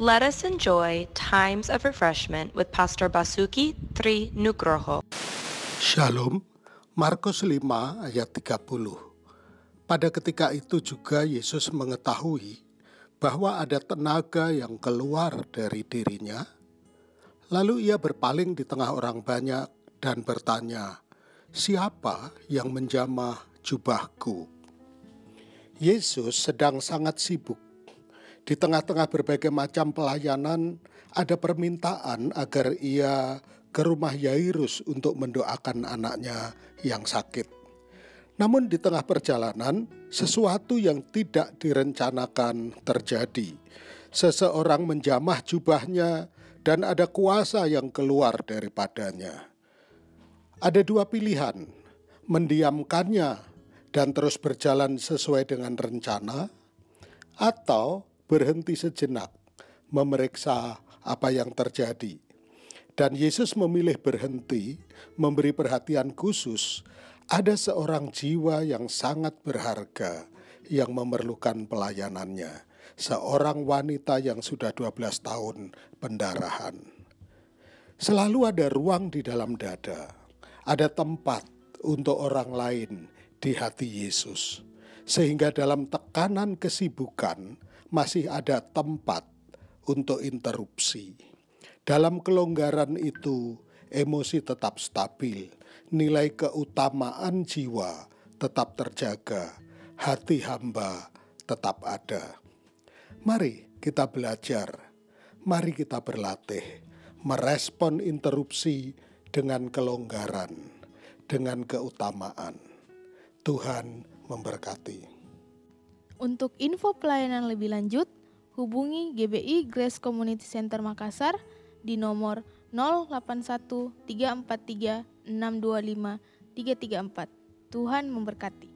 Let us enjoy times of refreshment with Pastor Basuki Tri Nugroho. Shalom, Markus 5 ayat 30. Pada ketika itu juga Yesus mengetahui bahwa ada tenaga yang keluar dari dirinya. Lalu ia berpaling di tengah orang banyak dan bertanya, "Siapa yang menjamah jubahku?" Yesus sedang sangat sibuk di tengah-tengah berbagai macam pelayanan, ada permintaan agar ia ke rumah Yairus untuk mendoakan anaknya yang sakit. Namun di tengah perjalanan, sesuatu yang tidak direncanakan terjadi. Seseorang menjamah jubahnya dan ada kuasa yang keluar daripadanya. Ada dua pilihan, mendiamkannya dan terus berjalan sesuai dengan rencana, atau berhenti sejenak memeriksa apa yang terjadi. Dan Yesus memilih berhenti, memberi perhatian khusus. Ada seorang jiwa yang sangat berharga yang memerlukan pelayanannya. Seorang wanita yang sudah 12 tahun pendarahan. Selalu ada ruang di dalam dada. Ada tempat untuk orang lain di hati Yesus. Sehingga dalam tekanan kesibukan, masih ada tempat untuk interupsi. Dalam kelonggaran itu, emosi tetap stabil, nilai keutamaan jiwa tetap terjaga, hati hamba tetap ada. Mari kita belajar, mari kita berlatih, merespon interupsi dengan kelonggaran, dengan keutamaan. Tuhan memberkati. Untuk info pelayanan lebih lanjut, hubungi GBI Grace Community Center Makassar di nomor 081 343 625 334. Tuhan memberkati.